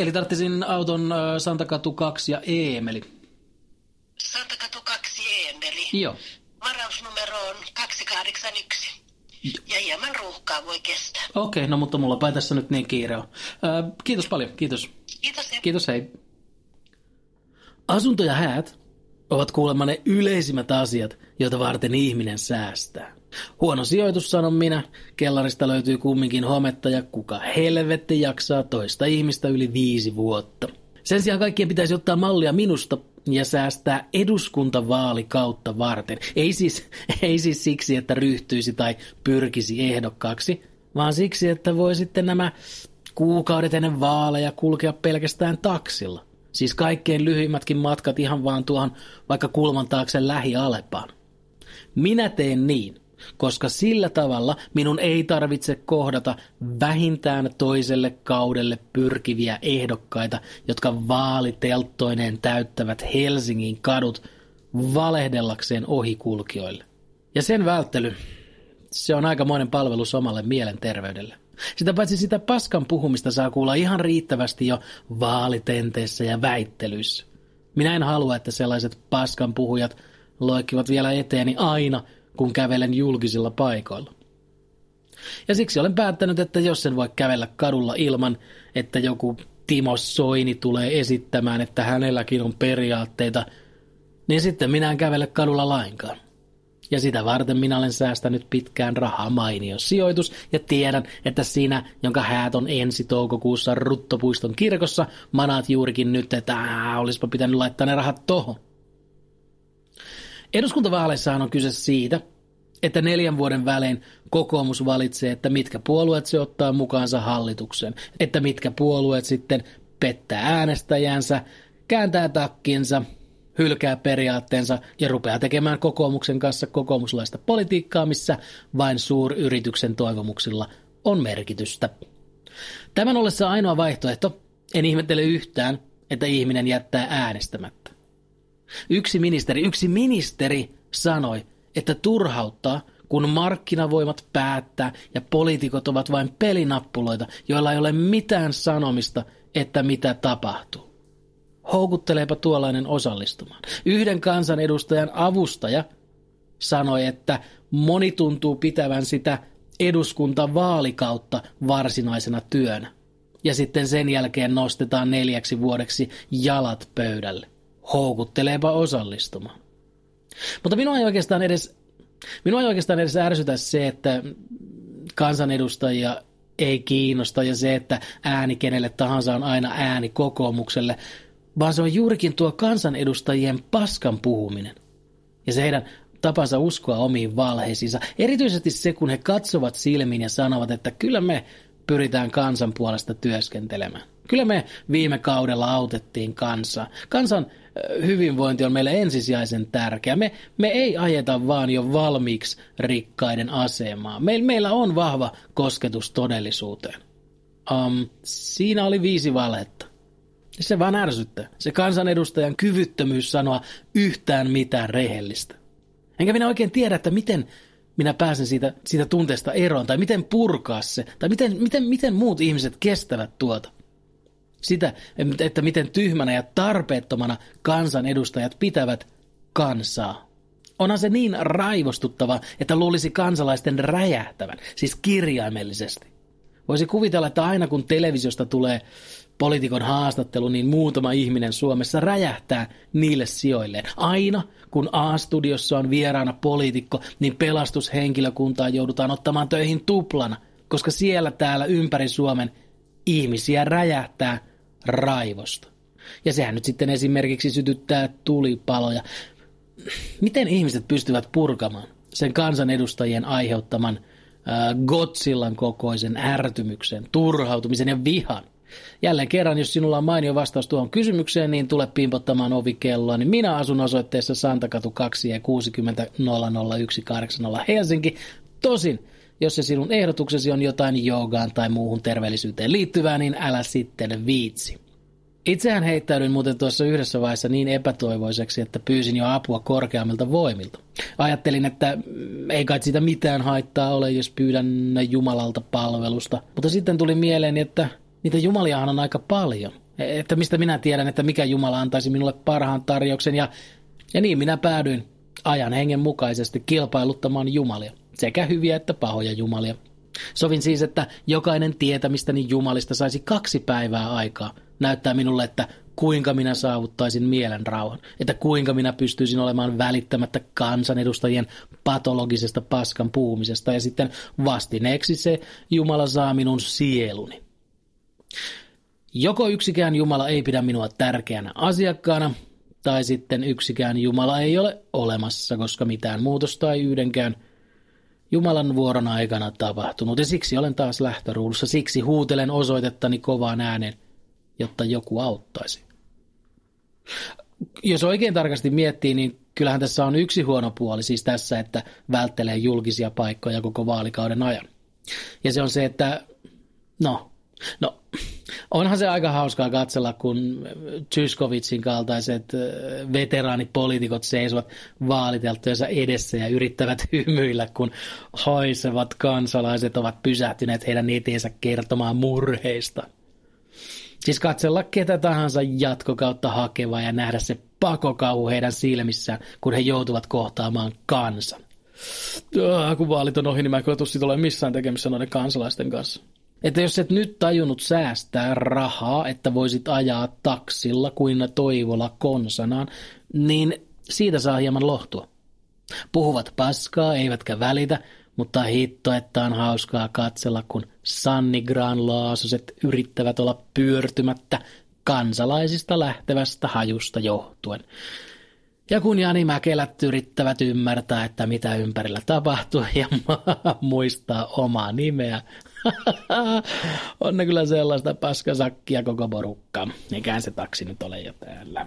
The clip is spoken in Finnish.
Eli tarttisin auton Santakatu 2 ja Eemeli. Santakatu 2 Eemeli. Joo. Varausnumero on 281. Ja hieman ruuhkaa voi kestää. Okei, no mutta mulla päin tässä nyt niin kiire on. Kiitos paljon, kiitos. Kiitos. Hei. Kiitos, hei. Asunto ja häät ovat kuulemma ne yleisimmät asiat, joita varten ihminen säästää. Huono sijoitus, sanon minä. Kellarista löytyy kumminkin hometta ja kuka helvetti jaksaa toista ihmistä yli viisi vuotta. Sen sijaan kaikkien pitäisi ottaa mallia minusta ja säästää eduskuntavaalikautta varten. Ei siis, ei siis siksi, että ryhtyisi tai pyrkisi ehdokkaaksi, vaan siksi, että voi sitten nämä kuukaudet ennen vaaleja kulkea pelkästään taksilla. Siis kaikkein lyhyimmätkin matkat ihan vaan tuohon vaikka kulman taakse lähialepaan. Minä teen niin, koska sillä tavalla minun ei tarvitse kohdata vähintään toiselle kaudelle pyrkiviä ehdokkaita, jotka vaalitelttoineen täyttävät Helsingin kadut valehdellakseen ohikulkijoille. Ja sen välttely, se on aikamoinen palvelus omalle mielenterveydelle. Sitä paitsi sitä paskan puhumista saa kuulla ihan riittävästi jo vaalitenteissä ja väittelyissä. Minä en halua, että sellaiset paskan puhujat loikkivat vielä eteeni aina, kun kävelen julkisilla paikoilla. Ja siksi olen päättänyt, että jos en voi kävellä kadulla ilman, että joku Timo Soini tulee esittämään, että hänelläkin on periaatteita, niin sitten minä en kävele kadulla lainkaan. Ja sitä varten minä olen säästänyt pitkään rahaa mainio sijoitus ja tiedän, että siinä, jonka häät on ensi toukokuussa Ruttopuiston kirkossa, manaat juurikin nyt, että ää, olisipa pitänyt laittaa ne rahat tohon. Eduskuntavaaleissahan on kyse siitä, että neljän vuoden välein kokoomus valitsee, että mitkä puolueet se ottaa mukaansa hallitukseen, että mitkä puolueet sitten pettää äänestäjänsä, kääntää takkinsa, hylkää periaatteensa ja rupeaa tekemään kokoomuksen kanssa kokoomuslaista politiikkaa, missä vain suuryrityksen toivomuksilla on merkitystä. Tämän ollessa ainoa vaihtoehto, en ihmettele yhtään, että ihminen jättää äänestämättä. Yksi ministeri, yksi ministeri sanoi, että turhauttaa, kun markkinavoimat päättää ja poliitikot ovat vain pelinappuloita, joilla ei ole mitään sanomista, että mitä tapahtuu. Houkutteleepa tuollainen osallistumaan. Yhden kansanedustajan avustaja sanoi, että moni tuntuu pitävän sitä eduskuntavaalikautta varsinaisena työnä. Ja sitten sen jälkeen nostetaan neljäksi vuodeksi jalat pöydälle. Houkutteleepa osallistumaan. Mutta minua ei oikeastaan edes, minua ei oikeastaan edes ärsytä se, että kansanedustajia ei kiinnosta ja se, että ääni kenelle tahansa on aina ääni kokoomukselle, vaan se on juurikin tuo kansanedustajien paskan puhuminen. Ja se heidän tapansa uskoa omiin valheisiinsa. Erityisesti se, kun he katsovat silmiin ja sanovat, että kyllä me pyritään kansan puolesta työskentelemään. Kyllä me viime kaudella autettiin kansaa. Kansan hyvinvointi on meille ensisijaisen tärkeä. Me, me ei ajeta vaan jo valmiiksi rikkaiden asemaa. Me, meillä on vahva kosketus todellisuuteen. Um, siinä oli viisi valhetta. Se vaan ärsyttää. Se kansanedustajan kyvyttömyys sanoa yhtään mitään rehellistä. Enkä minä oikein tiedä, että miten minä pääsen siitä, siitä tunteesta eroon, tai miten purkaa se, tai miten, miten, miten muut ihmiset kestävät tuota. Sitä, että miten tyhmänä ja tarpeettomana kansanedustajat pitävät kansaa. Onhan se niin raivostuttava, että luulisi kansalaisten räjähtävän, siis kirjaimellisesti. Voisi kuvitella, että aina kun televisiosta tulee poliitikon haastattelu, niin muutama ihminen Suomessa räjähtää niille sijoilleen. Aina kun A-studiossa on vieraana poliitikko, niin pelastushenkilökuntaa joudutaan ottamaan töihin tuplana, koska siellä täällä ympäri Suomen ihmisiä räjähtää raivosta. Ja sehän nyt sitten esimerkiksi sytyttää tulipaloja. Miten ihmiset pystyvät purkamaan sen kansanedustajien aiheuttaman Godzillan kokoisen ärtymyksen, turhautumisen ja vihan? Jälleen kerran, jos sinulla on mainio vastaus tuohon kysymykseen, niin tule pimpottamaan ovikelloa. Niin minä asun osoitteessa Santakatu 2 ja 60 00180 Helsinki. Tosin, jos se sinun ehdotuksesi on jotain joogaan tai muuhun terveellisyyteen liittyvää, niin älä sitten viitsi. Itsehän heittäydyin muuten tuossa yhdessä vaiheessa niin epätoivoiseksi, että pyysin jo apua korkeammilta voimilta. Ajattelin, että ei kai siitä mitään haittaa ole, jos pyydän Jumalalta palvelusta. Mutta sitten tuli mieleen, että niitä jumaliahan on aika paljon. Että mistä minä tiedän, että mikä Jumala antaisi minulle parhaan tarjouksen. Ja, ja niin minä päädyin ajan hengen mukaisesti kilpailuttamaan jumalia. Sekä hyviä että pahoja jumalia. Sovin siis, että jokainen tietämistäni jumalista saisi kaksi päivää aikaa näyttää minulle, että kuinka minä saavuttaisin mielen rauhan, että kuinka minä pystyisin olemaan välittämättä kansanedustajien patologisesta paskan puhumisesta ja sitten vastineeksi se Jumala saa minun sieluni. Joko yksikään Jumala ei pidä minua tärkeänä asiakkaana, tai sitten yksikään Jumala ei ole olemassa, koska mitään muutosta ei yhdenkään Jumalan vuoron aikana tapahtunut. Ja siksi olen taas lähtöruudussa, siksi huutelen osoitettani kovaan ääneen, jotta joku auttaisi. Jos oikein tarkasti miettii, niin kyllähän tässä on yksi huono puoli siis tässä, että välttelee julkisia paikkoja koko vaalikauden ajan. Ja se on se, että no, no onhan se aika hauskaa katsella, kun Tyskovitsin kaltaiset veteraanipoliitikot seisovat vaaliteltujensa edessä ja yrittävät hymyillä, kun haisevat kansalaiset ovat pysähtyneet heidän eteensä kertomaan murheista. Siis katsella ketä tahansa jatkokautta hakeva ja nähdä se pakokauhu heidän silmissään, kun he joutuvat kohtaamaan kansan. Äh, kun vaalit on ohi, niin mä en ole missään tekemissä noiden kansalaisten kanssa. Että jos et nyt tajunnut säästää rahaa, että voisit ajaa taksilla kuin Toivola konsanaan, niin siitä saa hieman lohtua. Puhuvat paskaa, eivätkä välitä, mutta hitto, että on hauskaa katsella, kun Sanni Granlaasoset yrittävät olla pyörtymättä kansalaisista lähtevästä hajusta johtuen. Ja kun Jani Mäkelät yrittävät ymmärtää, että mitä ympärillä tapahtuu ja muistaa omaa nimeä, on ne kyllä sellaista paskasakkia koko porukka. Eiköhän se taksi nyt ole jo täällä.